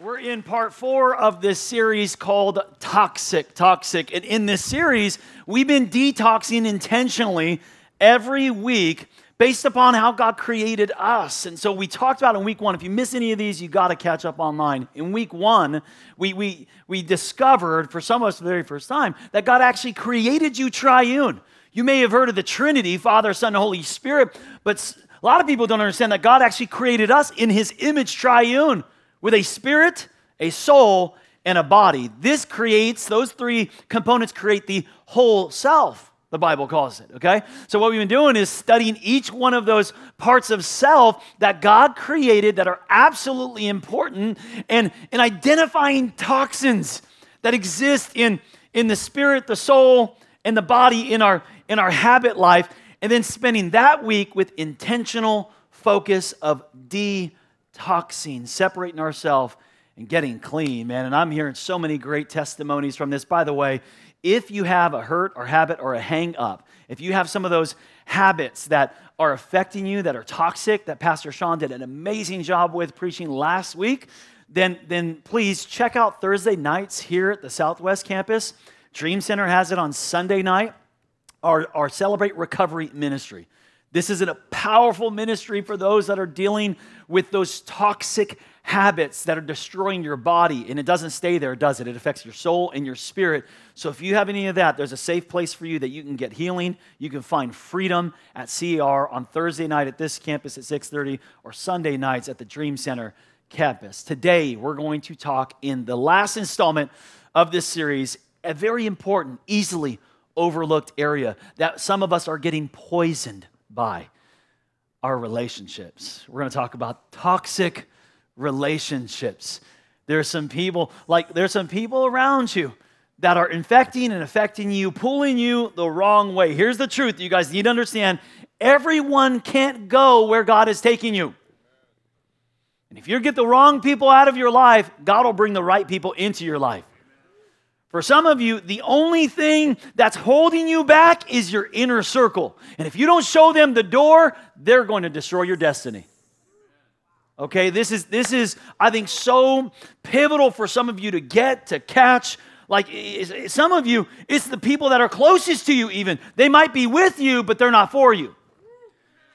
We're in part four of this series called Toxic. Toxic. And in this series, we've been detoxing intentionally every week based upon how God created us. And so we talked about in week one, if you miss any of these, you got to catch up online. In week one, we, we, we discovered, for some of us for the very first time, that God actually created you triune. You may have heard of the Trinity, Father, Son, and Holy Spirit, but a lot of people don't understand that God actually created us in his image triune with a spirit, a soul, and a body. This creates, those three components create the whole self, the Bible calls it, okay? So, what we've been doing is studying each one of those parts of self that God created that are absolutely important and, and identifying toxins that exist in, in the spirit, the soul, and the body in our, in our habit life, and then spending that week with intentional focus of detoxing detoxing, separating ourselves, and getting clean, man. And I'm hearing so many great testimonies from this. By the way, if you have a hurt or habit or a hang up, if you have some of those habits that are affecting you, that are toxic, that Pastor Sean did an amazing job with preaching last week, then, then please check out Thursday nights here at the Southwest campus. Dream Center has it on Sunday night, our, our Celebrate Recovery ministry. This is a powerful ministry for those that are dealing with those toxic habits that are destroying your body. And it doesn't stay there, does it? It affects your soul and your spirit. So if you have any of that, there's a safe place for you that you can get healing. You can find freedom at CR on Thursday night at this campus at 6:30 or Sunday nights at the Dream Center campus. Today, we're going to talk in the last installment of this series, a very important, easily overlooked area that some of us are getting poisoned by our relationships. We're going to talk about toxic relationships. There's some people, like, there's some people around you that are infecting and affecting you, pulling you the wrong way. Here's the truth you guys need to understand everyone can't go where God is taking you. And if you get the wrong people out of your life, God will bring the right people into your life. For some of you, the only thing that's holding you back is your inner circle. And if you don't show them the door, they're going to destroy your destiny. Okay, this is this is I think so pivotal for some of you to get to catch like some of you it's the people that are closest to you even. They might be with you but they're not for you.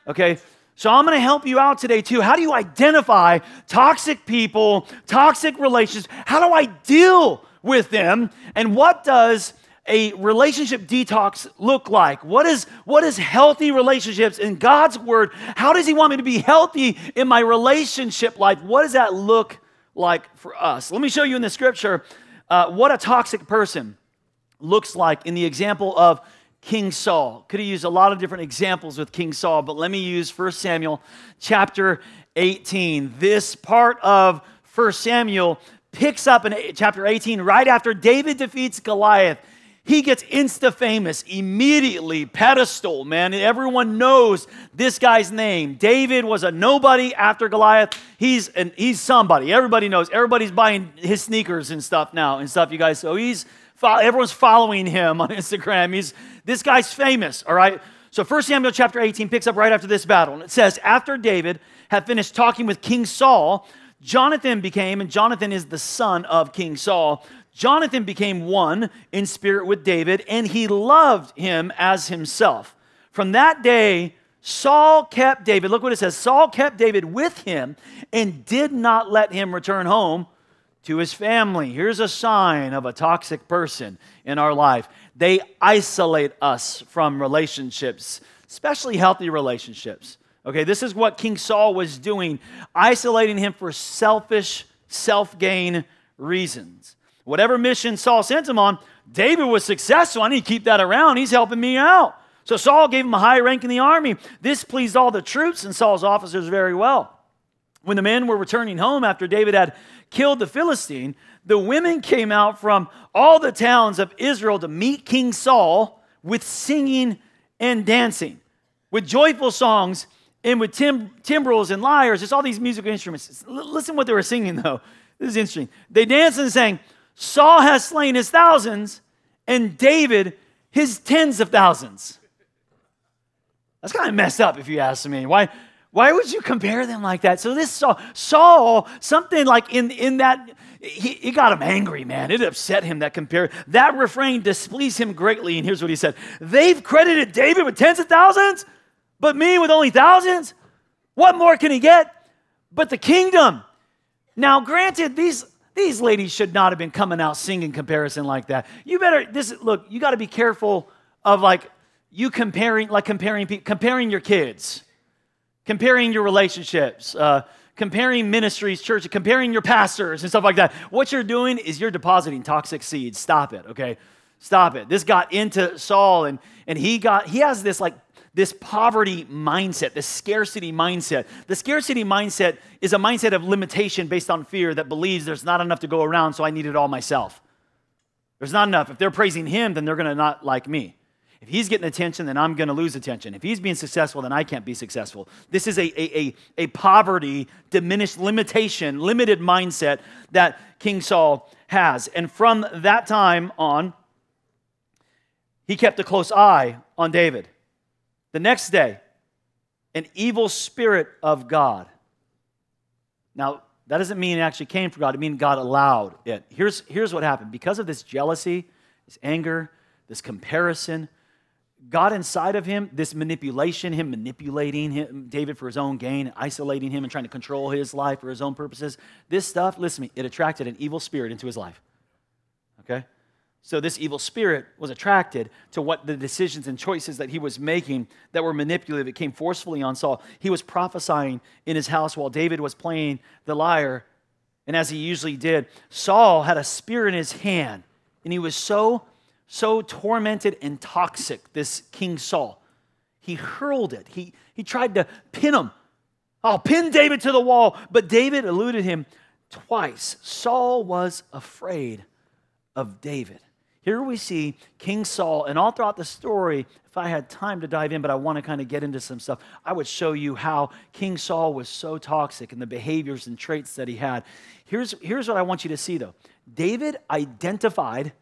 Okay? So I'm going to help you out today too. How do you identify toxic people, toxic relations? How do I deal with them. And what does a relationship detox look like? What is what is healthy relationships in God's word? How does he want me to be healthy in my relationship life? What does that look like for us? Let me show you in the scripture uh, what a toxic person looks like in the example of King Saul. Could have used a lot of different examples with King Saul, but let me use 1 Samuel chapter 18. This part of 1 Samuel picks up in chapter 18 right after David defeats Goliath. He gets insta famous immediately, pedestal, man. Everyone knows this guy's name. David was a nobody after Goliath. He's an, he's somebody. Everybody knows. Everybody's buying his sneakers and stuff now and stuff, you guys. So he's everyone's following him on Instagram. He's this guy's famous, all right? So 1 Samuel chapter 18 picks up right after this battle. And it says, After David had finished talking with King Saul, Jonathan became, and Jonathan is the son of King Saul. Jonathan became one in spirit with David, and he loved him as himself. From that day, Saul kept David, look what it says Saul kept David with him and did not let him return home to his family. Here's a sign of a toxic person in our life they isolate us from relationships, especially healthy relationships. Okay, this is what King Saul was doing, isolating him for selfish, self gain reasons. Whatever mission Saul sent him on, David was successful. I need to keep that around. He's helping me out. So Saul gave him a high rank in the army. This pleased all the troops and Saul's officers very well. When the men were returning home after David had killed the Philistine, the women came out from all the towns of Israel to meet King Saul with singing and dancing, with joyful songs and with tim- timbrels and lyres, it's all these musical instruments. L- listen what they were singing, though. This is interesting. They danced and sang, Saul has slain his thousands, and David his tens of thousands. That's kind of messed up, if you ask me. Why, Why would you compare them like that? So this Saul, Saul something like in, in that, he, it got him angry, man. It upset him that compare. That refrain displeased him greatly. And here's what he said They've credited David with tens of thousands, but me with only thousands. What more can he get? But the kingdom. Now, granted, these these ladies should not have been coming out singing comparison like that. You better this look. You got to be careful of like you comparing like comparing comparing your kids comparing your relationships, uh, comparing ministries, churches, comparing your pastors and stuff like that. What you're doing is you're depositing toxic seeds. Stop it, okay? Stop it. This got into Saul, and, and he got he has this like this poverty mindset, this scarcity mindset. The scarcity mindset is a mindset of limitation based on fear that believes there's not enough to go around, so I need it all myself. There's not enough. If they're praising him, then they're gonna not like me. If he's getting attention, then I'm going to lose attention. If he's being successful, then I can't be successful. This is a, a, a, a poverty, diminished limitation, limited mindset that King Saul has. And from that time on, he kept a close eye on David. The next day, an evil spirit of God. Now, that doesn't mean it actually came from God, it means God allowed it. Here's, here's what happened because of this jealousy, this anger, this comparison, God inside of him, this manipulation, him manipulating him, David for his own gain, isolating him and trying to control his life for his own purposes, this stuff, listen to me, it attracted an evil spirit into his life. Okay? So this evil spirit was attracted to what the decisions and choices that he was making that were manipulative. It came forcefully on Saul. He was prophesying in his house while David was playing the lyre. And as he usually did, Saul had a spear in his hand, and he was so so tormented and toxic, this King Saul. He hurled it. He, he tried to pin him. I'll pin David to the wall. But David eluded him twice. Saul was afraid of David. Here we see King Saul, and all throughout the story, if I had time to dive in, but I want to kind of get into some stuff, I would show you how King Saul was so toxic and the behaviors and traits that he had. Here's, here's what I want you to see, though David identified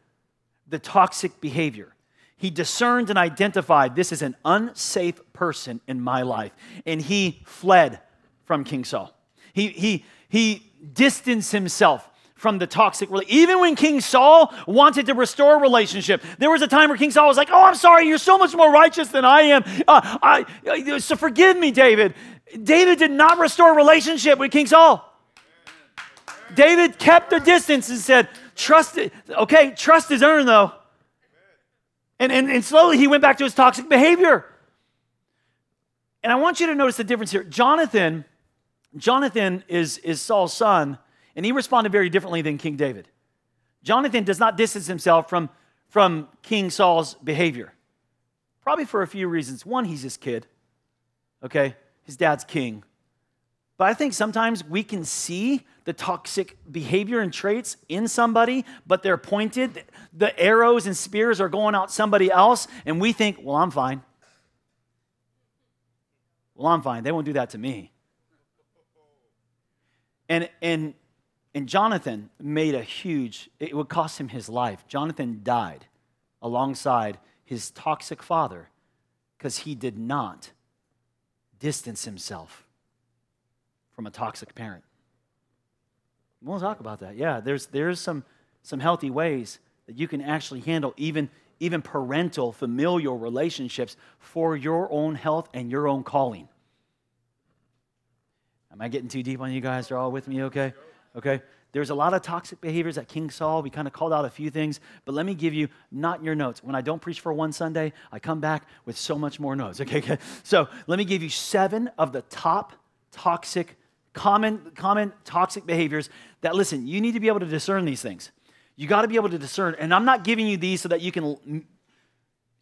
the toxic behavior. He discerned and identified this is an unsafe person in my life. And he fled from King Saul. He, he, he distanced himself from the toxic relationship. Even when King Saul wanted to restore relationship, there was a time where King Saul was like, "Oh, I'm sorry, you're so much more righteous than I am. Uh, I, uh, so forgive me, David." David did not restore relationship with King Saul. David kept the distance and said, Trust, it. okay, trust is earned though. And, and, and slowly he went back to his toxic behavior. And I want you to notice the difference here. Jonathan, Jonathan is, is Saul's son, and he responded very differently than King David. Jonathan does not distance himself from, from King Saul's behavior. Probably for a few reasons. One, he's his kid. Okay? His dad's king. But I think sometimes we can see the toxic behavior and traits in somebody, but they're pointed. The arrows and spears are going out somebody else, and we think, well, I'm fine. Well, I'm fine. They won't do that to me. And, and, and Jonathan made a huge, it would cost him his life. Jonathan died alongside his toxic father because he did not distance himself from a toxic parent. We'll talk about that. Yeah, there's, there's some, some healthy ways that you can actually handle even, even parental, familial relationships for your own health and your own calling. Am I getting too deep on you guys? Are all with me okay? Okay. There's a lot of toxic behaviors at King Saul. We kind of called out a few things, but let me give you not your notes. When I don't preach for one Sunday, I come back with so much more notes. Okay, okay. So let me give you seven of the top toxic common, common toxic behaviors that, listen, you need to be able to discern these things. You got to be able to discern. And I'm not giving you these so that you can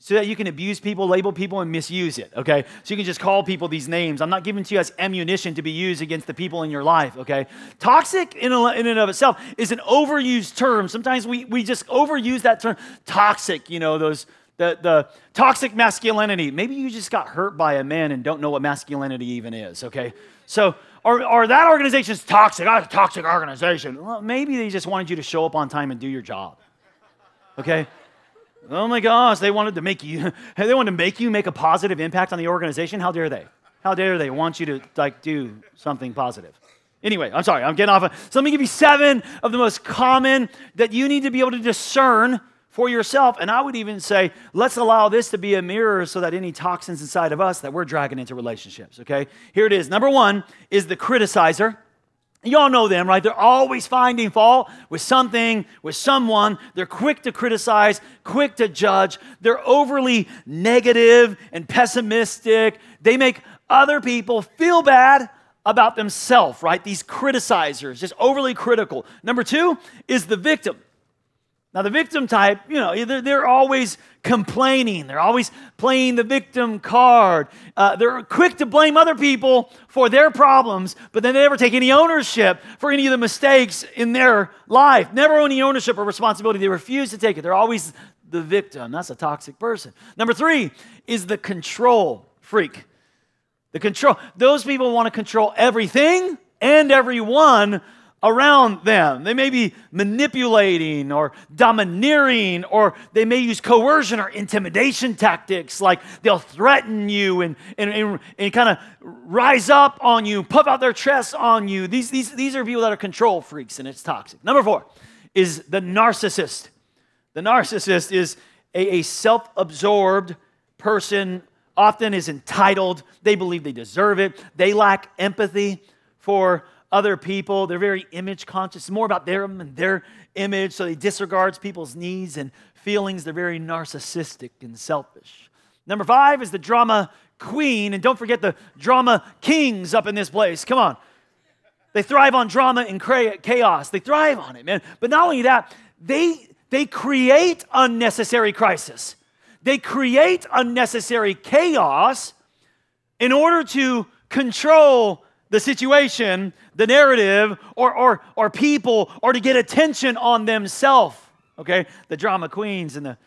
so that you can abuse people, label people, and misuse it, okay? So you can just call people these names. I'm not giving to you as ammunition to be used against the people in your life, okay? Toxic in, and of itself is an overused term. Sometimes we, we just overuse that term. Toxic, you know, those, the, the toxic masculinity. Maybe you just got hurt by a man and don't know what masculinity even is, okay? So or, or that organization's toxic. A toxic organization. Well, maybe they just wanted you to show up on time and do your job. Okay? Oh my gosh, they wanted to make you, they wanted to make you make a positive impact on the organization. How dare they? How dare they want you to like do something positive? Anyway, I'm sorry, I'm getting off. Of, so let me give you seven of the most common that you need to be able to discern for yourself. And I would even say, let's allow this to be a mirror so that any toxins inside of us that we're dragging into relationships, okay? Here it is. Number one is the criticizer. Y'all know them, right? They're always finding fault with something, with someone. They're quick to criticize, quick to judge. They're overly negative and pessimistic. They make other people feel bad about themselves, right? These criticizers, just overly critical. Number two is the victim. Now, the victim type, you know, they're, they're always complaining. They're always playing the victim card. Uh, they're quick to blame other people for their problems, but then they never take any ownership for any of the mistakes in their life. Never any ownership or responsibility. They refuse to take it. They're always the victim. That's a toxic person. Number three is the control freak. The control. Those people want to control everything and everyone around them. They may be manipulating or domineering, or they may use coercion or intimidation tactics, like they'll threaten you and, and, and, and kind of rise up on you, puff out their chests on you. These, these, these are people that are control freaks, and it's toxic. Number four is the narcissist. The narcissist is a, a self absorbed person, often is entitled. They believe they deserve it. They lack empathy for other people. They're very image conscious, more about them and their image, so they disregards people's needs and feelings. They're very narcissistic and selfish. Number five is the drama queen, and don't forget the drama kings up in this place. Come on. They thrive on drama and chaos. They thrive on it, man. But not only that, they, they create unnecessary crisis. They create unnecessary chaos in order to control the situation, the narrative, or, or, or people, or to get attention on themselves. Okay? The drama queens and the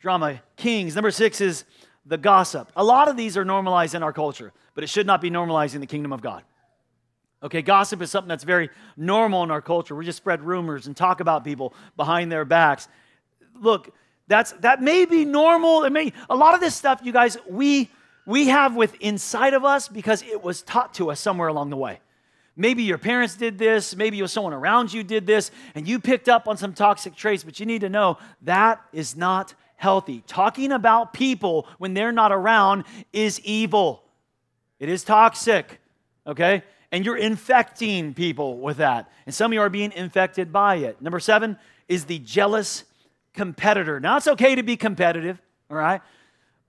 drama kings. Number six is the gossip. A lot of these are normalized in our culture, but it should not be normalized in the kingdom of God. Okay, gossip is something that's very normal in our culture. We just spread rumors and talk about people behind their backs. Look, that's that may be normal. It may a lot of this stuff, you guys, we we have with inside of us because it was taught to us somewhere along the way. Maybe your parents did this, maybe it was someone around you did this, and you picked up on some toxic traits, but you need to know that is not healthy. Talking about people when they're not around is evil. It is toxic, okay? And you're infecting people with that. And some of you are being infected by it. Number seven is the jealous competitor. Now, it's okay to be competitive, all right?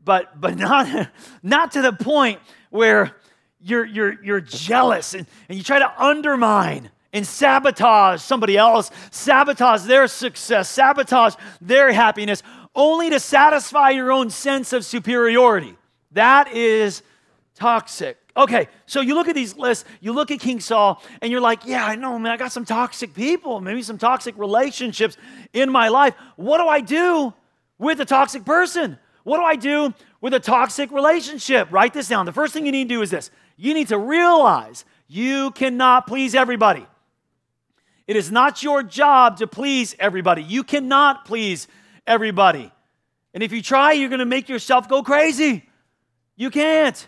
But but not not to the point where you're you're you're jealous and, and you try to undermine and sabotage somebody else, sabotage their success, sabotage their happiness, only to satisfy your own sense of superiority. That is toxic. Okay, so you look at these lists, you look at King Saul, and you're like, yeah, I know, man, I got some toxic people, maybe some toxic relationships in my life. What do I do with a toxic person? What do I do with a toxic relationship? Write this down. The first thing you need to do is this you need to realize you cannot please everybody. It is not your job to please everybody. You cannot please everybody. And if you try, you're going to make yourself go crazy. You can't.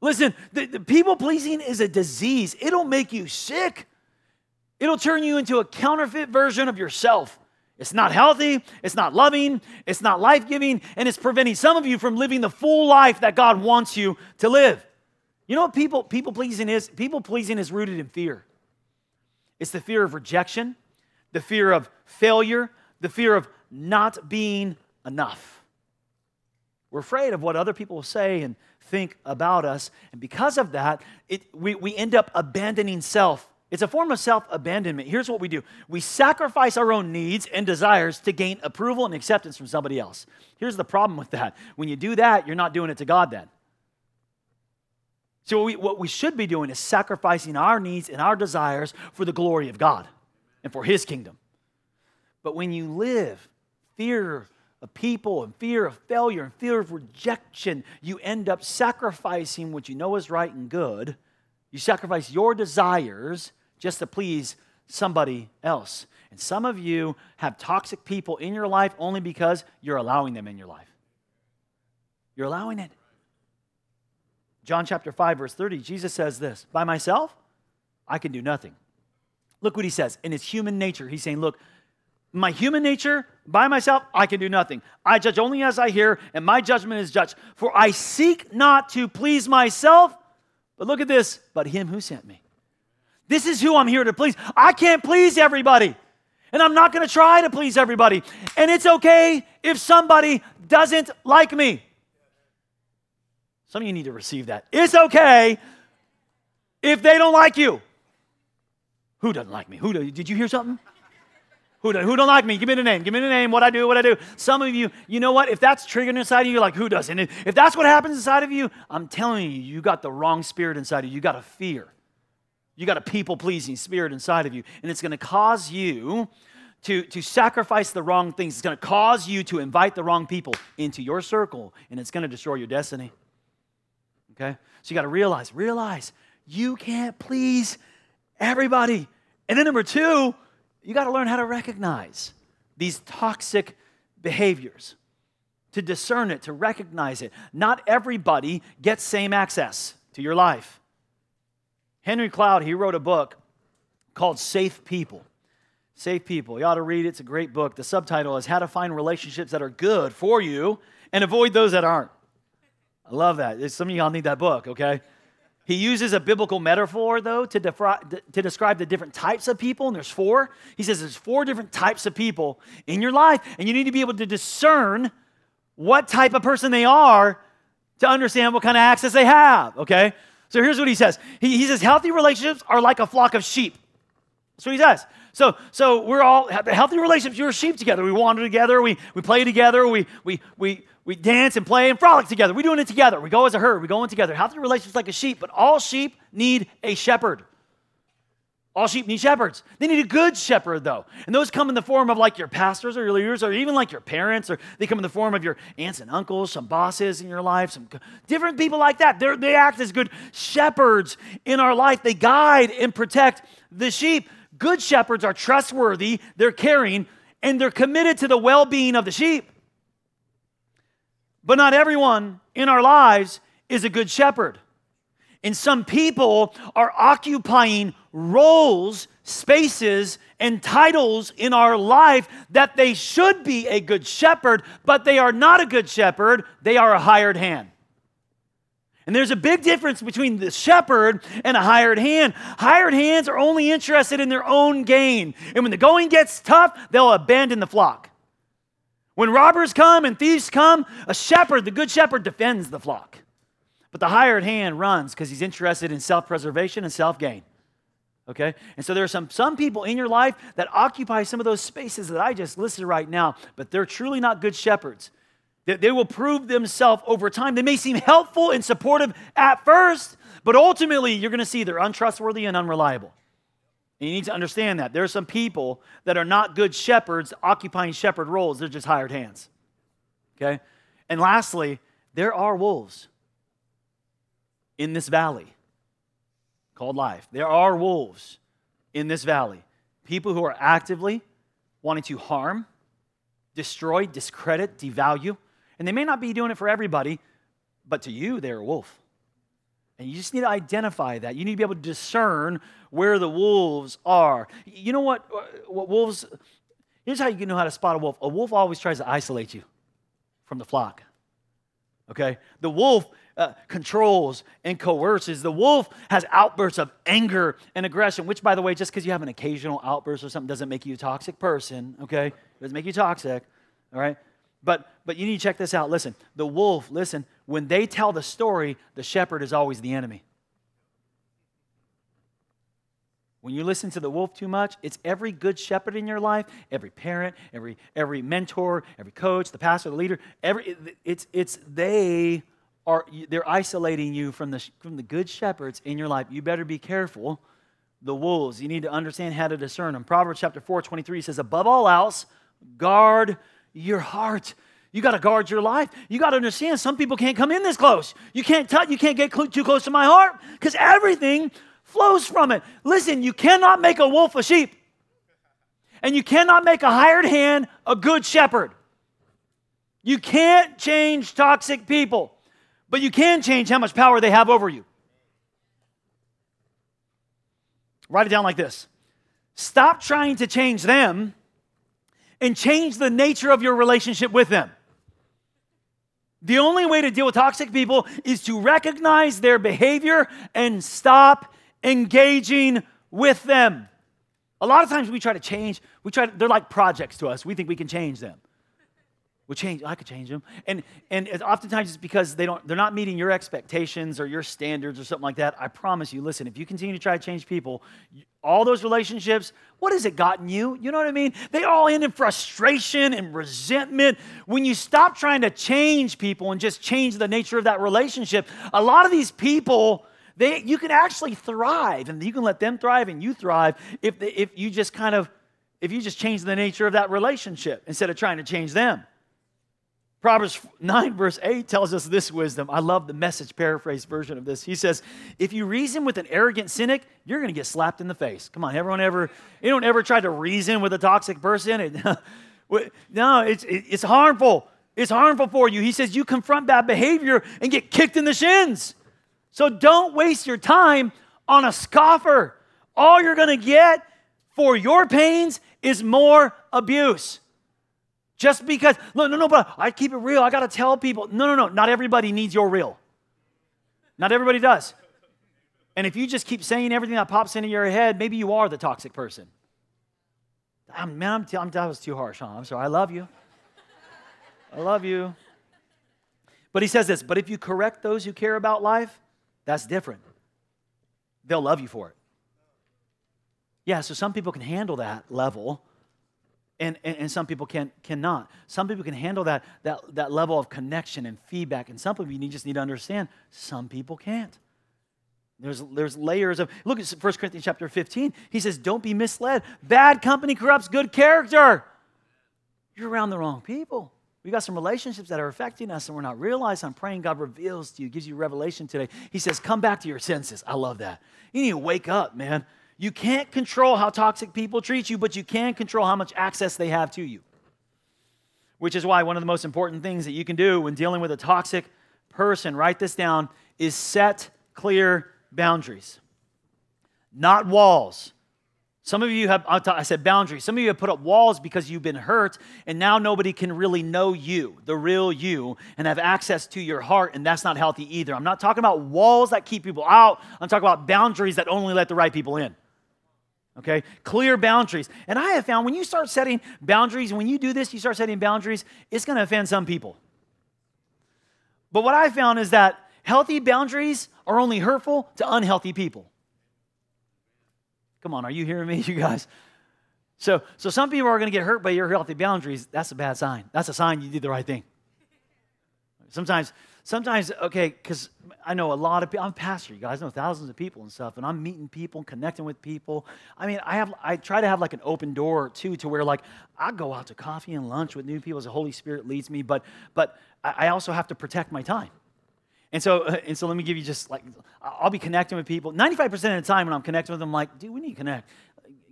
Listen, the, the people pleasing is a disease, it'll make you sick. It'll turn you into a counterfeit version of yourself. It's not healthy, it's not loving, it's not life giving, and it's preventing some of you from living the full life that God wants you to live. You know what people, people pleasing is? People pleasing is rooted in fear. It's the fear of rejection, the fear of failure, the fear of not being enough. We're afraid of what other people will say and think about us. And because of that, it, we, we end up abandoning self it's a form of self abandonment. Here's what we do we sacrifice our own needs and desires to gain approval and acceptance from somebody else. Here's the problem with that when you do that, you're not doing it to God then. So, what we, what we should be doing is sacrificing our needs and our desires for the glory of God and for His kingdom. But when you live fear of people and fear of failure and fear of rejection, you end up sacrificing what you know is right and good. You sacrifice your desires just to please somebody else. And some of you have toxic people in your life only because you're allowing them in your life. You're allowing it. John chapter 5, verse 30, Jesus says this By myself, I can do nothing. Look what he says. In his human nature, he's saying, Look, my human nature, by myself, I can do nothing. I judge only as I hear, and my judgment is judged. For I seek not to please myself, but look at this, but him who sent me. This is who I'm here to please. I can't please everybody, and I'm not going to try to please everybody. And it's okay if somebody doesn't like me. Some of you need to receive that. It's okay if they don't like you. Who doesn't like me? Who do, did you hear something? Who, do, who don't like me? Give me the name. Give me the name. What I do, what I do. Some of you, you know what? If that's triggered inside of you, like, who doesn't? If that's what happens inside of you, I'm telling you, you got the wrong spirit inside of you. You got a fear. You got a people pleasing spirit inside of you. And it's going to cause you to, to sacrifice the wrong things. It's going to cause you to invite the wrong people into your circle, and it's going to destroy your destiny. Okay? So you got to realize, realize you can't please everybody. And then number two, you got to learn how to recognize these toxic behaviors, to discern it, to recognize it. Not everybody gets same access to your life. Henry Cloud, he wrote a book called Safe People. Safe People. You ought to read it. It's a great book. The subtitle is How to Find Relationships That Are Good for You and Avoid Those That Aren't. I love that. Some of y'all need that book, okay? He uses a biblical metaphor, though, to, defri- to describe the different types of people, and there's four. He says there's four different types of people in your life, and you need to be able to discern what type of person they are to understand what kind of access they have, okay? So here's what he says He, he says, healthy relationships are like a flock of sheep. That's what he says. So, so we're all healthy relationships. You're sheep together. We wander together. We, we play together. We, we, we, we dance and play and frolic together. We're doing it together. We go as a herd. We go in together. Healthy relationships like a sheep, but all sheep need a shepherd. All sheep need shepherds. They need a good shepherd, though. And those come in the form of like your pastors or your leaders, or even like your parents, or they come in the form of your aunts and uncles, some bosses in your life, some different people like that. They're, they act as good shepherds in our life. They guide and protect the sheep. Good shepherds are trustworthy, they're caring, and they're committed to the well being of the sheep. But not everyone in our lives is a good shepherd. And some people are occupying roles, spaces, and titles in our life that they should be a good shepherd, but they are not a good shepherd. They are a hired hand. And there's a big difference between the shepherd and a hired hand. Hired hands are only interested in their own gain. And when the going gets tough, they'll abandon the flock. When robbers come and thieves come, a shepherd, the good shepherd, defends the flock. But the hired hand runs because he's interested in self preservation and self gain. Okay? And so there are some, some people in your life that occupy some of those spaces that I just listed right now, but they're truly not good shepherds. They, they will prove themselves over time. They may seem helpful and supportive at first, but ultimately you're going to see they're untrustworthy and unreliable. And you need to understand that. There are some people that are not good shepherds occupying shepherd roles, they're just hired hands. Okay? And lastly, there are wolves in this valley called life. There are wolves in this valley. People who are actively wanting to harm, destroy, discredit, devalue. And they may not be doing it for everybody, but to you, they're a wolf. And you just need to identify that. You need to be able to discern where the wolves are. You know what? Uh, what wolves, here's how you can know how to spot a wolf. A wolf always tries to isolate you from the flock. Okay? The wolf uh, controls and coerces. The wolf has outbursts of anger and aggression, which, by the way, just because you have an occasional outburst or something doesn't make you a toxic person, okay? It doesn't make you toxic, all right? But, but you need to check this out. Listen, the wolf, listen, when they tell the story, the shepherd is always the enemy. When you listen to the wolf too much, it's every good shepherd in your life, every parent, every, every mentor, every coach, the pastor, the leader, every, it's, it's they are, they're isolating you from the, from the good shepherds in your life. You better be careful. The wolves, you need to understand how to discern them. Proverbs chapter 4, 23 says, above all else, guard your heart. You got to guard your life. You got to understand some people can't come in this close. You can't touch, you can't get cl- too close to my heart because everything flows from it. Listen, you cannot make a wolf a sheep. And you cannot make a hired hand a good shepherd. You can't change toxic people. but you can change how much power they have over you. Write it down like this Stop trying to change them and change the nature of your relationship with them. The only way to deal with toxic people is to recognize their behavior and stop engaging with them. A lot of times we try to change, we try to, they're like projects to us. We think we can change them. We change, I could change them. And and oftentimes it's because they don't they're not meeting your expectations or your standards or something like that. I promise you, listen, if you continue to try to change people, all those relationships, what has it gotten you? You know what I mean? They all end in frustration and resentment. When you stop trying to change people and just change the nature of that relationship, a lot of these people they, you can actually thrive and you can let them thrive and you thrive if, if you just kind of if you just change the nature of that relationship instead of trying to change them. Proverbs 9 verse 8 tells us this wisdom. I love the message paraphrase version of this. He says if you reason with an arrogant cynic you're going to get slapped in the face. Come on everyone ever you don't ever try to reason with a toxic person no it's, it's harmful. It's harmful for you. He says you confront bad behavior and get kicked in the shins so don't waste your time on a scoffer. All you're going to get for your pains is more abuse. Just because, no, no, no, but I keep it real. I got to tell people. No, no, no. Not everybody needs your real. Not everybody does. And if you just keep saying everything that pops into your head, maybe you are the toxic person. I'm, man, I'm, t- I'm, that was too harsh, huh? I'm sorry. I love you. I love you. But he says this, but if you correct those who care about life, that's different. They'll love you for it. Yeah, so some people can handle that level, and, and, and, some people can, cannot. Some people can handle that, that, that level of connection and feedback, and some people you just need to understand, some people can't. There's, there's layers of, look at 1 Corinthians chapter 15. He says, Don't be misled. Bad company corrupts good character. You're around the wrong people. We got some relationships that are affecting us and we're not realizing. I'm praying God reveals to you, gives you revelation today. He says, Come back to your senses. I love that. You need to wake up, man. You can't control how toxic people treat you, but you can control how much access they have to you. Which is why one of the most important things that you can do when dealing with a toxic person, write this down, is set clear boundaries. Not walls, some of you have, I said boundaries. Some of you have put up walls because you've been hurt, and now nobody can really know you, the real you, and have access to your heart, and that's not healthy either. I'm not talking about walls that keep people out, I'm talking about boundaries that only let the right people in. Okay? Clear boundaries. And I have found when you start setting boundaries, when you do this, you start setting boundaries, it's to offend some people. But what I found is that healthy boundaries are only hurtful to unhealthy people. Come on, are you hearing me, you guys? So, so some people are going to get hurt by your healthy boundaries. That's a bad sign. That's a sign you did the right thing. Sometimes, sometimes, okay, because I know a lot of people. I'm a pastor, you guys know thousands of people and stuff, and I'm meeting people, and connecting with people. I mean, I have, I try to have like an open door too, to where like I go out to coffee and lunch with new people as the Holy Spirit leads me, but, but I also have to protect my time. And so, uh, and so let me give you just like, I'll be connecting with people. 95% of the time when I'm connecting with them, I'm like, dude, we need to connect.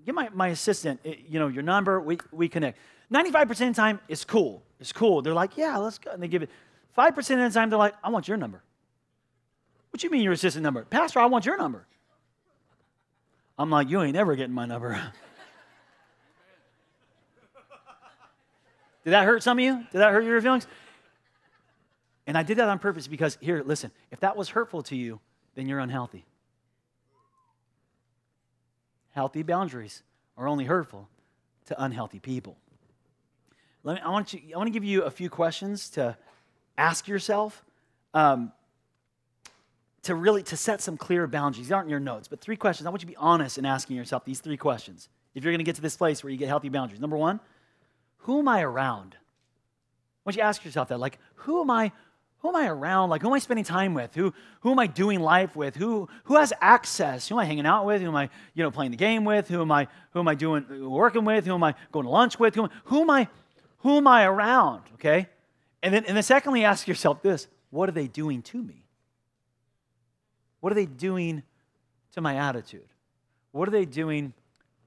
Give my, my assistant, eh, you know, your number, we, we connect. 95% of the time, it's cool. It's cool. They're like, yeah, let's go. And they give it. 5% of the time, they're like, I want your number. What you mean your assistant number? Pastor, I want your number. I'm like, you ain't ever getting my number. Did that hurt some of you? Did that hurt your feelings? And I did that on purpose because, here, listen, if that was hurtful to you, then you're unhealthy. Healthy boundaries are only hurtful to unhealthy people. Let me, I, want you, I want to give you a few questions to ask yourself um, to really to set some clear boundaries. These aren't your notes, but three questions. I want you to be honest in asking yourself these three questions. If you're going to get to this place where you get healthy boundaries. Number one, who am I around? I want you to ask yourself that. Like, who am I who am I around? Like, who am I spending time with? Who, who am I doing life with? Who, who has access? Who am I hanging out with? Who am I, you know, playing the game with? Who am I, who am I doing, working with? Who am I going to lunch with? Who, who am I, who am I around? Okay? And then, and then secondly, ask yourself this, what are they doing to me? What are they doing to my attitude? What are they doing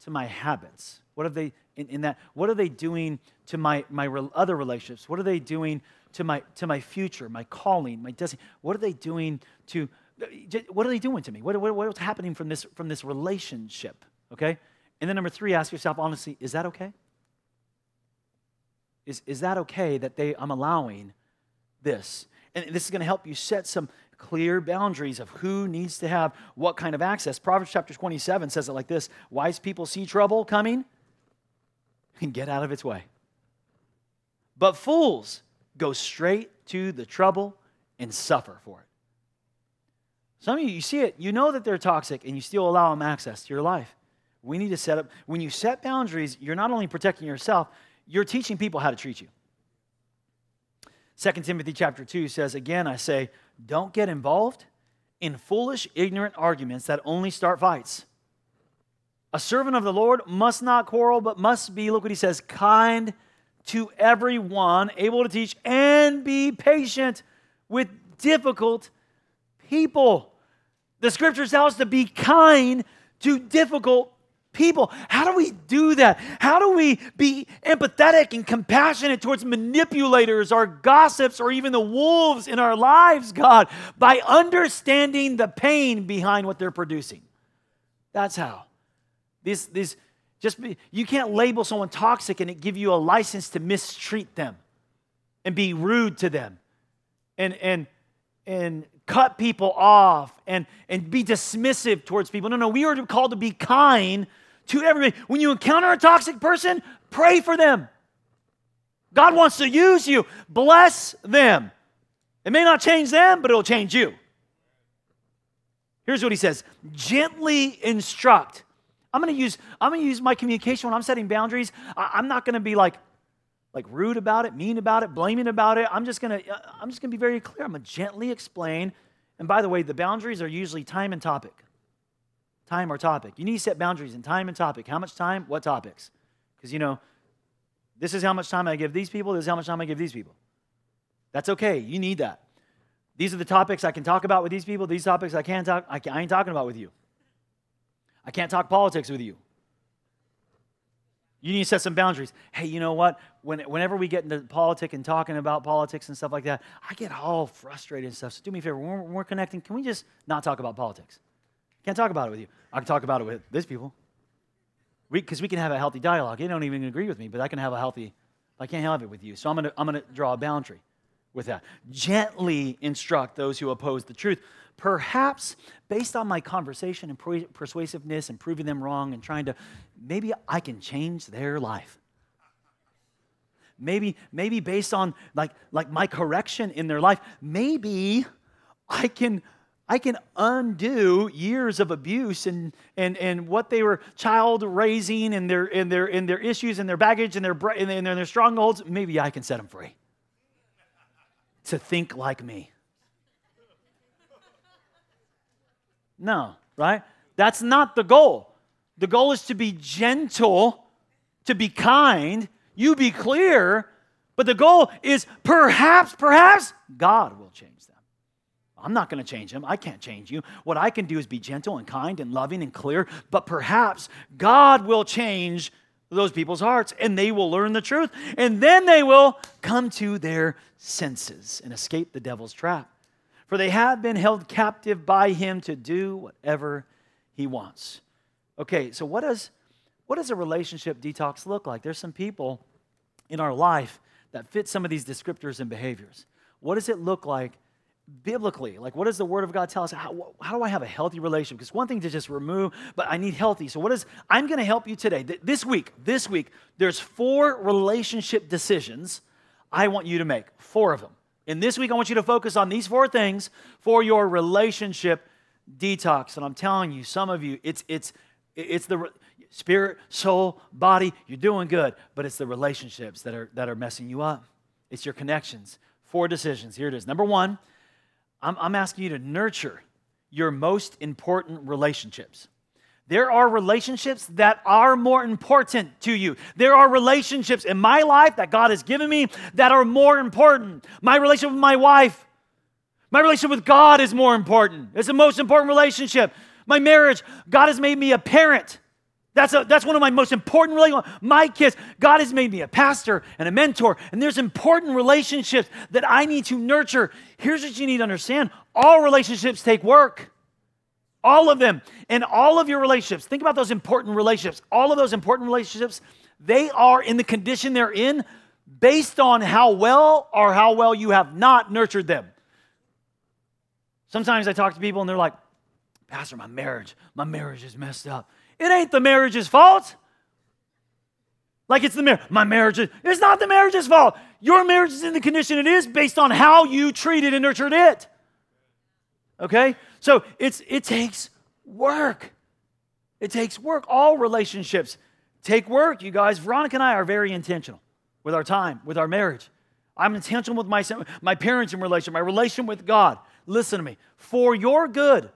to my habits? What are they in, in that? What are they doing to my, my other relationships? What are they doing to my, to my future, my calling, my destiny? What are they doing to, what are they doing to me? What, what, what's happening from this, from this relationship? Okay? And then number three, ask yourself honestly, is that okay? Is, is that okay that they, I'm allowing this? And this is going to help you set some clear boundaries of who needs to have what kind of access. Proverbs chapter 27 says it like this Wise people see trouble coming and get out of its way. But fools go straight to the trouble and suffer for it. Some of you, you see it, you know that they're toxic, and you still allow them access to your life. We need to set up, when you set boundaries, you're not only protecting yourself, you're teaching people how to treat you. 2 Timothy chapter 2 says, Again, I say, don't get involved in foolish, ignorant arguments that only start fights. A servant of the Lord must not quarrel, but must be, look what he says, kind to everyone, able to teach, and be patient with difficult people. The scriptures tell us to be kind to difficult people. How do we do that? How do we be empathetic and compassionate towards manipulators or gossips or even the wolves in our lives, God? By understanding the pain behind what they're producing. That's how. These, these, just be, you can't label someone toxic and it give you a license to mistreat them and be rude to them and and and cut people off and and be dismissive towards people. No, no, we are called to be kind to everybody. When you encounter a toxic person, pray for them. God wants to use you. Bless them. It may not change them, but it'll change you. Here's what he says gently instruct I'm going to use I'm going to use my communication when I'm setting boundaries. I, am not going to be like like rude about it, mean about it, blaming about it. I'm just going to uh, I'm just going to be very clear. I'm going to gently explain. And by the way, the boundaries are usually time and topic. Time or topic. You need to set boundaries in time and topic. How much time? What topics? Because you know, this is how much time I give these people. This is how much time I give these people. That's okay. You need that. These are the topics I can talk about with these people. These topics I can't talk. I, I ain't talking about with you. I can't talk politics with you. You need to set some boundaries. Hey, you know what? When, whenever we get into politics and talking about politics and stuff like that, I get all frustrated and stuff. So do me a favor. When we're, when we're connecting, can we just not talk about politics? Can't talk about it with you. I can talk about it with these people. Because we, we, can have a healthy dialogue. They don't even agree with me, but I can have a healthy, I can't have it with you. So I'm going to I'm to draw a boundary with that. Gently instruct those who oppose the truth. Perhaps based on my conversation and persuasiveness and proving them wrong and trying to, maybe I can change their life. Maybe, maybe based on like, like my correction in their life, maybe I can I can undo years of abuse and, and, and what they were child raising and their, and, their, and their issues and their baggage and their, and their, and their strongholds. Maybe I can set them free to think like me. No, right? That's not the goal. The goal is to be gentle, to be kind, you be clear, but the goal is perhaps, perhaps God will change them. I'm not going to change them. I can't change you. What I can do is be gentle and kind and loving and clear, but perhaps God will change those people's hearts and they will learn the truth and then they will come to their senses and escape the devil's trap for they have been held captive by him to do whatever he wants. Okay, so what does what does a relationship detox look like? There's some people in our life that fit some of these descriptors and behaviors. What does it look like biblically? Like, what does the Word of God tell us? How, how do I have a healthy relationship? Because one thing to just remove, but I need healthy. So, what is, I'm going to help you today. This week, this week, there's four relationship decisions I want you to make. Four of them. And this week, I want you to focus on these four things for your relationship detox. And I'm telling you, some of you, it's, it's, it's the spirit, soul, body, you're doing good, but it's the relationships that are, that are messing you up. It's your connections. Four decisions. Here it is. Number one, I'm, I'm asking you to nurture your most important relationships. There are relationships that are more important to you. There are relationships in my life that God has given me that are more important. My relationship with my wife, my relationship with God is more important. It's the most important relationship. My marriage, God has made me a parent. That's, a, that's one of my most important relationships. My kids, God has made me a pastor and a mentor, and there's important relationships that I need to nurture. Here's what you need to understand all relationships take work. All of them. And all of your relationships, think about those important relationships. All of those important relationships, they are in the condition they're in based on how well or how well you have not nurtured them. Sometimes I talk to people and they're like, Pastor, my marriage, my marriage is messed up. It ain't the marriage's fault. Like it's the marriage. My marriage is, it's not the marriage's fault. Your marriage is in the condition it is based on how you treated and nurtured it. Okay? So it's it takes work. It takes work. All relationships take work, you guys. Veronica and I are very intentional with our time, with our marriage. I'm intentional with my, my parents in relation, my relation with God. Listen to me. For your good,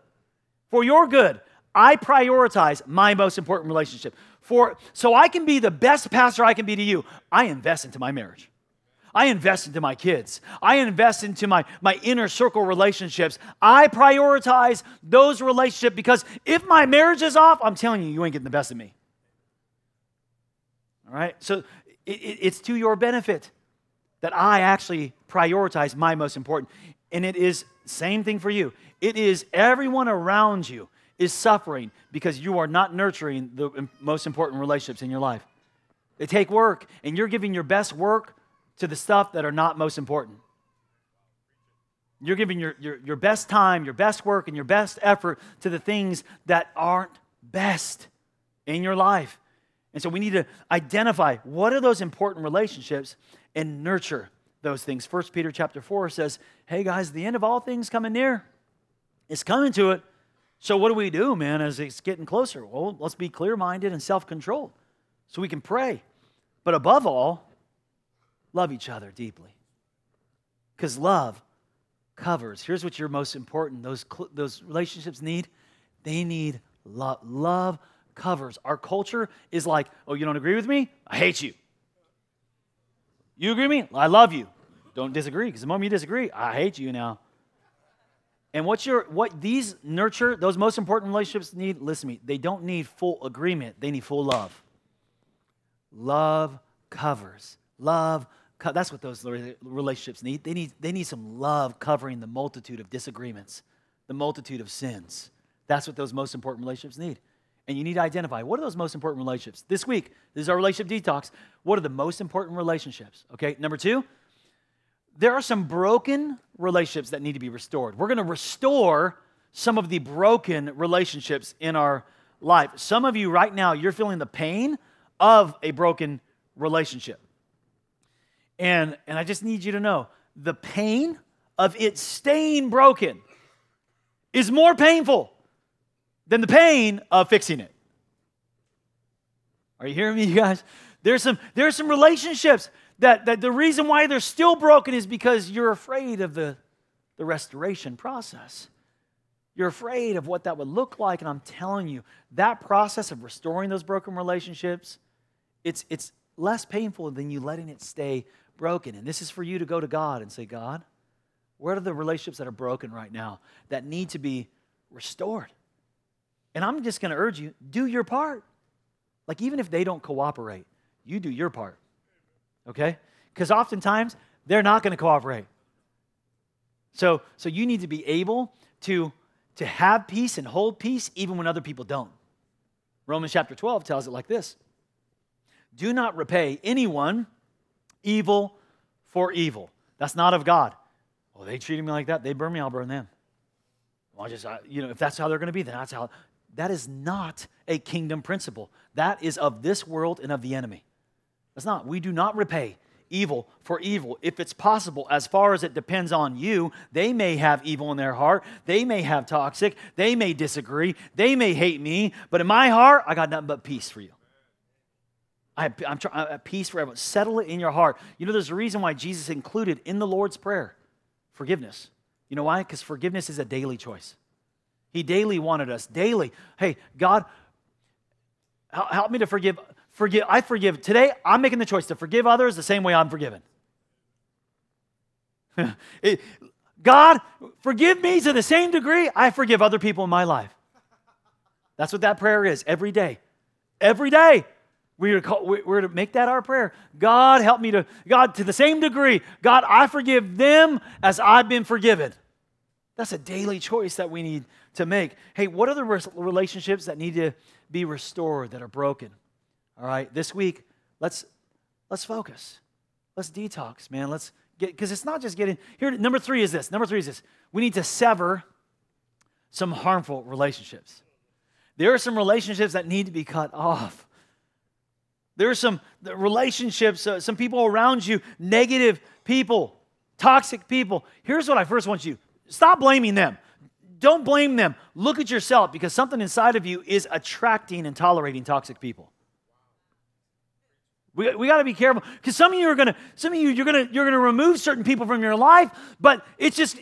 for your good, I prioritize my most important relationship. For so I can be the best pastor I can be to you, I invest into my marriage. I invest into my kids. I invest into my, my inner circle relationships. I prioritize those relationships because if my marriage is off, I'm telling you, you ain't getting the best of me. All right? So it, it, it's to your benefit that I actually prioritize my most important. And it is same thing for you. It is everyone around you is suffering because you are not nurturing the most important relationships in your life. They take work, and you're giving your best work to the stuff that are not most important. You're giving your, your, your best time, your best work, and your best effort to the things that aren't best in your life. And so we need to identify what are those important relationships and nurture those things. First Peter chapter 4 says, Hey guys, the end of all things coming near. It's coming to it. So what do we do, man, as it's getting closer? Well, let's be clear-minded and self-controlled so we can pray. But above all, love each other deeply. Because love covers. Here's what you're most important those, those relationships need they need love. Love covers. Our culture is like, oh, you don't agree with me? I hate you. You agree with me? I love you. Don't disagree, because the moment you disagree, I hate you now. And what your what these nurture, those most important relationships need, listen to me, they don't need full agreement, they need full love. Love covers. Love that's what those relationships need. They need they need some love covering the multitude of disagreements, the multitude of sins. That's what those most important relationships need. And you need to identify what are those most important relationships. This week, this is our relationship detox. What are the most important relationships? Okay, number two, there are some broken relationships that need to be restored. We're going to restore some of the broken relationships in our life. Some of you right now, you're feeling the pain of a broken relationship. And, and I just need you to know the pain of it staying broken is more painful than the pain of fixing it. Are you hearing me, you guys? There's some, there's some relationships that, that the reason why they're still broken is because you're afraid of the, the restoration process. You're afraid of what that would look like. And I'm telling you, that process of restoring those broken relationships, it's, it's less painful than you letting it stay broken. And this is for you to go to God and say, God, where are the relationships that are broken right now that need to be restored? And I'm just going to urge you do your part. Like, even if they don't cooperate, you do your part okay? Because oftentimes they're not going to cooperate. So, so you need to be able to, to have peace and hold peace even when other people don't. Romans chapter 12 tells it like this Do not repay anyone evil for evil. That's not of God. Well, they treated me like that. They burn me, I'll burn them. Well, I just, I, you know, if that's how they're going to be, then that's how. That is not a kingdom principle. That is of this world and of the enemy. That's not. We do not repay evil for evil. If it's possible, as far as it depends on you, they may have evil in their heart. They may have toxic. They may disagree. They may hate me. But in my heart, I got nothing but peace for you. I have, I'm have peace for everyone. Settle it in your heart. You know, there's a reason why Jesus included in the Lord's Prayer forgiveness. You know why? Because forgiveness is a daily choice. He daily wanted us, daily. Hey, God, help me to forgive forgive, I forgive. Today, I'm making the choice to forgive others the same way I'm forgiven. God, forgive me to the same degree I forgive other people in my life. That's what that prayer is every day. every day. We're to, call, we're to make that our prayer. God, help me to, God, to the same degree, God, I forgive them as I've been forgiven. That's a daily choice that we need to make. Hey, what are the relationships that need to be restored, that are broken? All right, this week, let's let's focus. Let's detox, man. Let's get because it's not just getting here. Number three is this. Number three is this. We need to sever some harmful relationships. There are some relationships that need to be cut off. There are some relationships, uh, some people around you, negative people, toxic people. Here's what I first want you stop blaming them. Don't blame them. Look at yourself because something inside of you is attracting and tolerating toxic people. We, we got to be careful because some of you are going to some of you you're going to you're going to remove certain people from your life, but it's just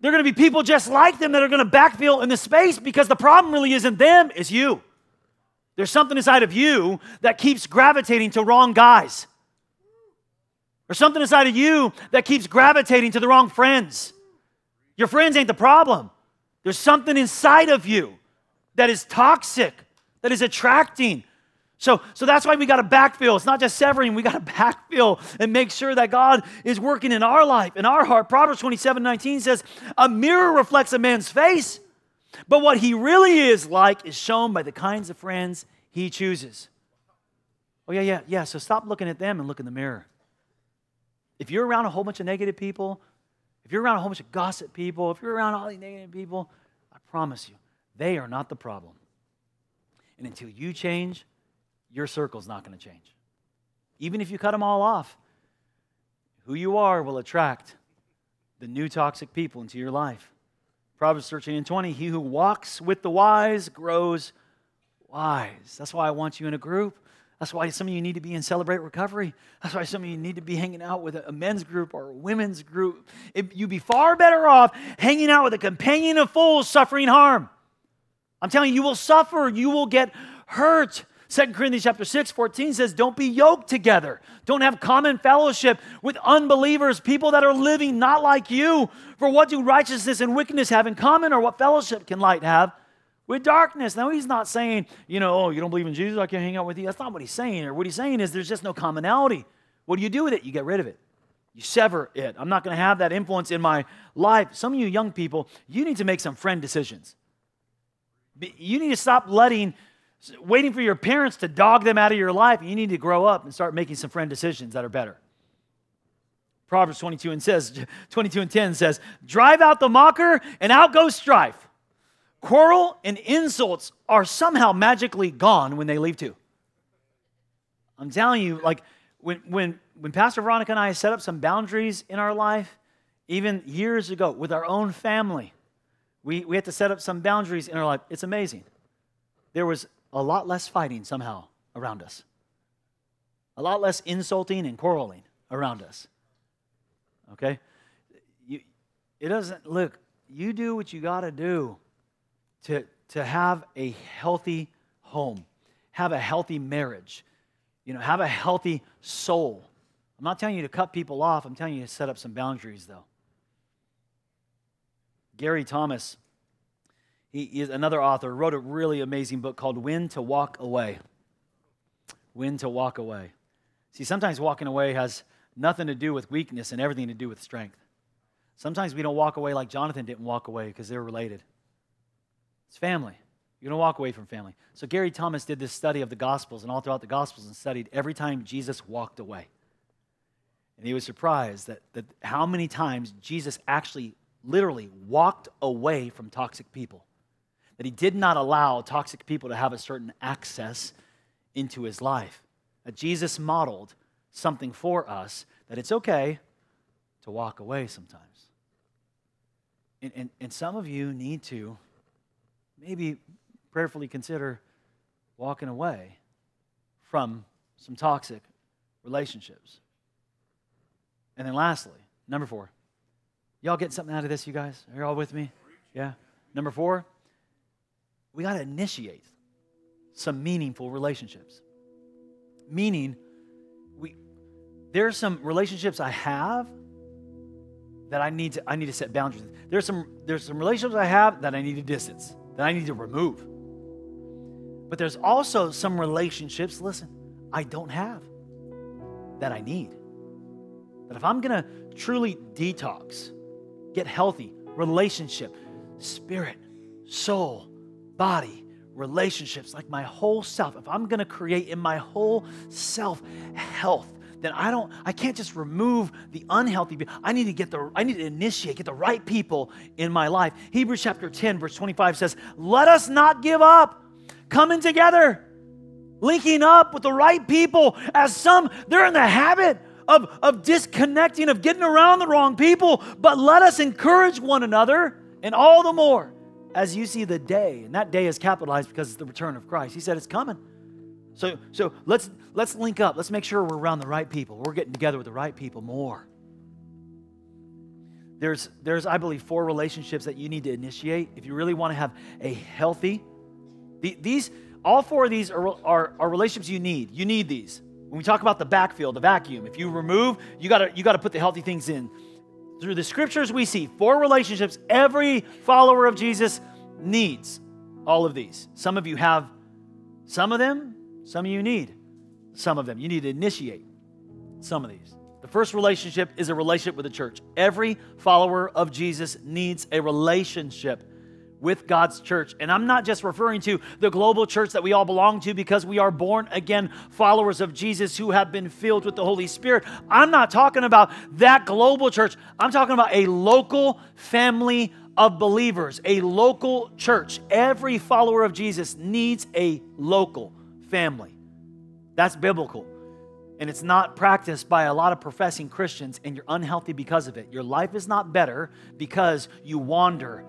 they're going to be people just like them that are going to backfill in the space because the problem really isn't them, it's you. There's something inside of you that keeps gravitating to wrong guys. Or something inside of you that keeps gravitating to the wrong friends. Your friends ain't the problem. There's something inside of you that is toxic, that is attracting. So, so that's why we got to backfill. It's not just severing, we got to backfill and make sure that God is working in our life, in our heart. Proverbs 27 19 says, A mirror reflects a man's face, but what he really is like is shown by the kinds of friends he chooses. Oh, yeah, yeah, yeah. So stop looking at them and look in the mirror. If you're around a whole bunch of negative people, if you're around a whole bunch of gossip people, if you're around all these negative people, I promise you, they are not the problem. And until you change, your circle's not going to change. Even if you cut them all off, who you are will attract the new toxic people into your life. Proverbs 13 and 20 He who walks with the wise grows wise. That's why I want you in a group. That's why some of you need to be in Celebrate Recovery. That's why some of you need to be hanging out with a men's group or a women's group. It, you'd be far better off hanging out with a companion of fools suffering harm. I'm telling you, you will suffer, you will get hurt. 2 Corinthians chapter 6, 14 says, Don't be yoked together. Don't have common fellowship with unbelievers, people that are living not like you. For what do righteousness and wickedness have in common, or what fellowship can light have with darkness. Now, he's not saying, you know, oh, you don't believe in Jesus, I can't hang out with you. That's not what he's saying. Or what he's saying is there's just no commonality. What do you do with it? You get rid of it. You sever it. I'm not going to have that influence in my life. Some of you young people, you need to make some friend decisions. You need to stop letting, waiting for your parents to dog them out of your life. You need to grow up and start making some friend decisions that are better. Proverbs 22 and says, 22 and 10 says, drive out the mocker and out goes strife. Quarrel and insults are somehow magically gone when they leave too. I'm telling you, like when, when, when Pastor Veronica and I set up some boundaries in our life, even years ago with our own family, we, we had to set up some boundaries in our life. It's amazing. There was a lot less fighting somehow around us, a lot less insulting and quarreling around us. Okay? You, it doesn't, look, you do what you got to do to, to have a healthy home, have a healthy marriage, you know, have a healthy soul. I'm not telling you to cut people off, I'm telling you to set up some boundaries, though. Gary Thomas, he is another author, wrote a really amazing book called When to Walk Away. When to Walk Away. See, sometimes walking away has nothing to do with weakness and everything to do with strength. Sometimes we don't walk away like Jonathan didn't walk away because they're related. It's family. You're going to walk away from family. So Gary Thomas did this study of the Gospels and all throughout the Gospels and studied every time Jesus walked away. And he was surprised that, that how many times Jesus actually literally walked away from toxic people. That he did not allow toxic people to have a certain access into his life. That Jesus modeled something for us that it's okay to walk away sometimes. And, and, and some of you need to maybe prayerfully consider walking away from some toxic relationships. And then lastly, number four. Y'all getting something out of this, you guys? Are you all with me? Yeah. Number four, we got to initiate some meaningful relationships. Meaning, we there are some relationships I have that I need to I need to set boundaries. There's some there's some relationships I have that I need to distance that I need to remove. But there's also some relationships, listen, I don't have that I need. That if I'm to truly detox, get healthy, relationship, spirit, soul, body, relationships, like my whole self, if I'm to create in my whole self health, then I don't I can't just remove the unhealthy I need to get the I need to initiate get the right people in my life. Hebrews chapter 10 verse 25 says, "Let us not give up coming together, linking up with the right people as some they're in the habit of, of disconnecting, of getting around the wrong people, but let us encourage one another, and all the more as you see the day, and that day is capitalized because it's the return of Christ. He said it's coming. So, so let's let's link up. Let's make sure we're around the right people. We're getting together with the right people more. There's, there's, I believe, four relationships that you need to initiate if you really want to have a healthy. these, all four of these are, are, are relationships you need. You need these. When we talk about the backfill, the vacuum, if you remove, you gotta you gotta put the healthy things in. Through the scriptures, we see four relationships every follower of Jesus needs. All of these. Some of you have some of them, some of you need some of them. You need to initiate some of these. The first relationship is a relationship with the church. Every follower of Jesus needs a relationship with God's church. And I'm not just referring to the global church that we all belong to because we are born again followers of Jesus who have been filled with the Holy Spirit. I'm not talking about that global church. I'm talking about a local family of believers, a local church. Every follower of Jesus needs a local family. That's biblical. And it's not practiced by a lot of professing Christians, and you're unhealthy because of it. Your life is not better because you wander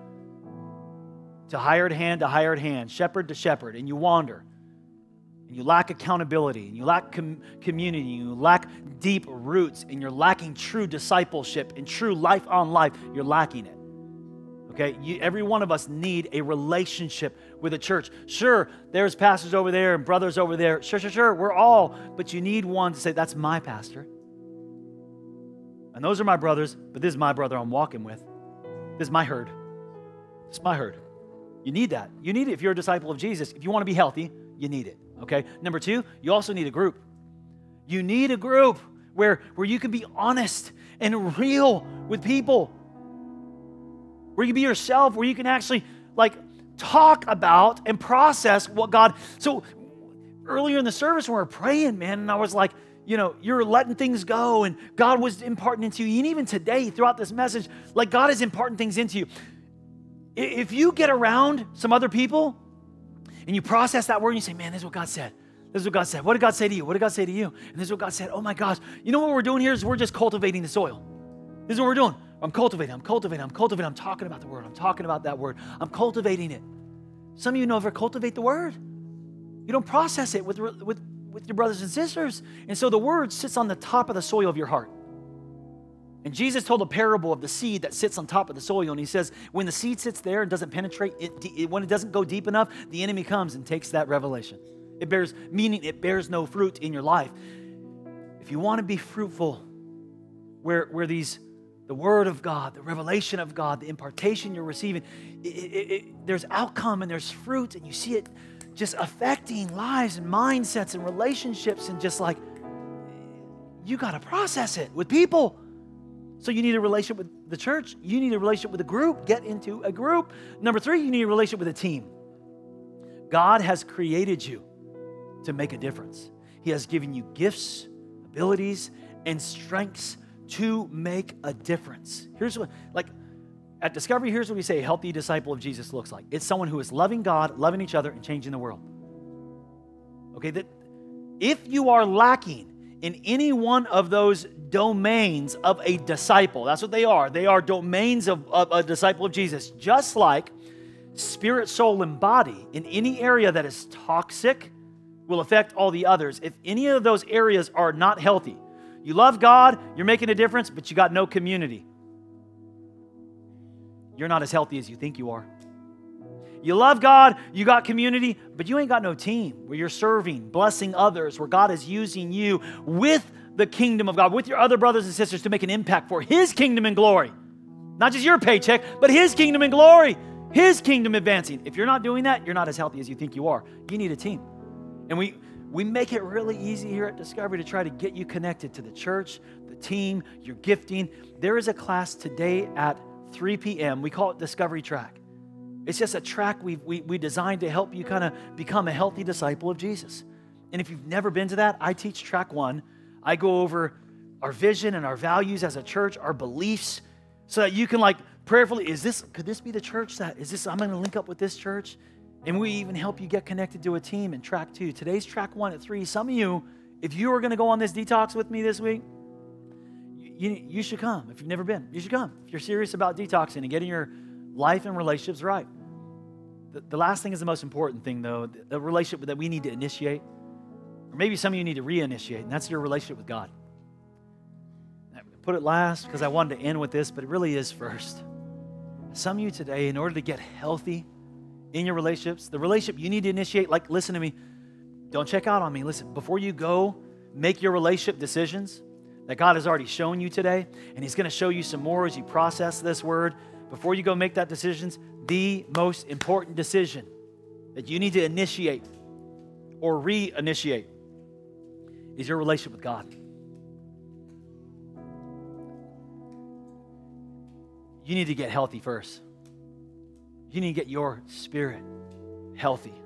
to hired hand to hired hand, shepherd to shepherd, and you wander. And you lack accountability, and you lack com- community, and you lack deep roots, and you're lacking true discipleship and true life on life. You're lacking it. Okay, you, every one of us need a relationship with a church. Sure, there's pastors over there and brothers over there. Sure, sure, sure. We're all, but you need one to say, "That's my pastor," and those are my brothers. But this is my brother I'm walking with. This is my herd. This is my herd. You need that. You need it if you're a disciple of Jesus. If you want to be healthy, you need it. Okay? Number two, you also need a group. You need a group where, where you can be honest and real with people. Where you can be yourself, where you can actually like talk about and process what God. So earlier in the service we were praying, man, and I was like, you know, you're letting things go and God was imparting into you. And even today, throughout this message, like God is imparting things into you. If you get around some other people and you process that word and you say, man, this is what God said. This is what God said. What did God say to you? What did God say to you? And this is what God said. Oh my gosh. You know what we're doing here is we're just cultivating the soil. This is what we're doing. I'm cultivating, I'm cultivating, I'm cultivating. I'm talking about the word. I'm talking about that word. I'm cultivating it. Some of you never cultivate the word. You don't process it with, with, with your brothers and sisters. And so the word sits on the top of the soil of your heart. And Jesus told a parable of the seed that sits on top of the soil. And he says, when the seed sits there and doesn't penetrate, it, it, when it doesn't go deep enough, the enemy comes and takes that revelation. It bears, meaning it bears no fruit in your life. If you want to be fruitful, where, where these, the word of God, the revelation of God, the impartation you're receiving, it, there's outcome and there's fruit, and you see it just affecting lives and mindsets and relationships, and just like, you got to process it with people. So you need a relationship with the church. You need a relationship with a group. Get into a group. Number three, you need a relationship with a team. God has created you to make a difference. He has given you gifts, abilities, and strengths to make a difference. Here's what, like, at Discovery, here's what we say a healthy disciple of Jesus looks like it's someone who is loving God, loving each other, and changing the world. Okay, that if you are lacking in any one of those domains of a disciple. That's what they are. They are domains of, of, a disciple of Jesus. Just like spirit, soul, and body, in any area that is toxic, will affect all the others. If any of those areas are not healthy, you love God, you're making a difference, but you got no community. You're not as healthy as you think you are. You love God, you got community, but you ain't got no team where you're serving, blessing others, where God is using you with the kingdom of God, with your other brothers and sisters to make an impact for His kingdom and glory. Not just your paycheck, but His kingdom and glory. His kingdom advancing. If you're not doing that, you're not as healthy as you think you are. You need a team. And we, we make it really easy here at Discovery to try to get you connected to the church, the team, your gifting. There is a class today at 3 p.m. We call it Discovery Track. It's just a track we, we, we designed to help you kind of become a healthy disciple of Jesus. And if you've never been to that, I teach track one. I go over our vision and our values as a church, our beliefs, so that you can like prayerfully, is this, could this be the church that, is this, I'm going to link up with this church? And we even help you get connected to a team in track two. Today's track one at three. Some of you, if you are going to go on this detox with me this week, you, you should come. If you've never been, you should come. If you're serious about detoxing and getting your life and relationships right. The, the last thing is the most important thing, though the, relationship that we need to initiate. Or maybe some of you need to reinitiate, and that's your relationship with God. I put it last because I wanted to end with this, but it really is first. Some of you today, in order to get healthy in your relationships, the relationship you need to initiate, like, listen to me, don't check out on me. Listen, before you go make your relationship decisions that God has already shown you today, and He's going to show you some more as you process this word, before you go make that decisions, the most important decision that you need to initiate or re initiate is your relationship with God. You need to get healthy first. You need to get your spirit healthy.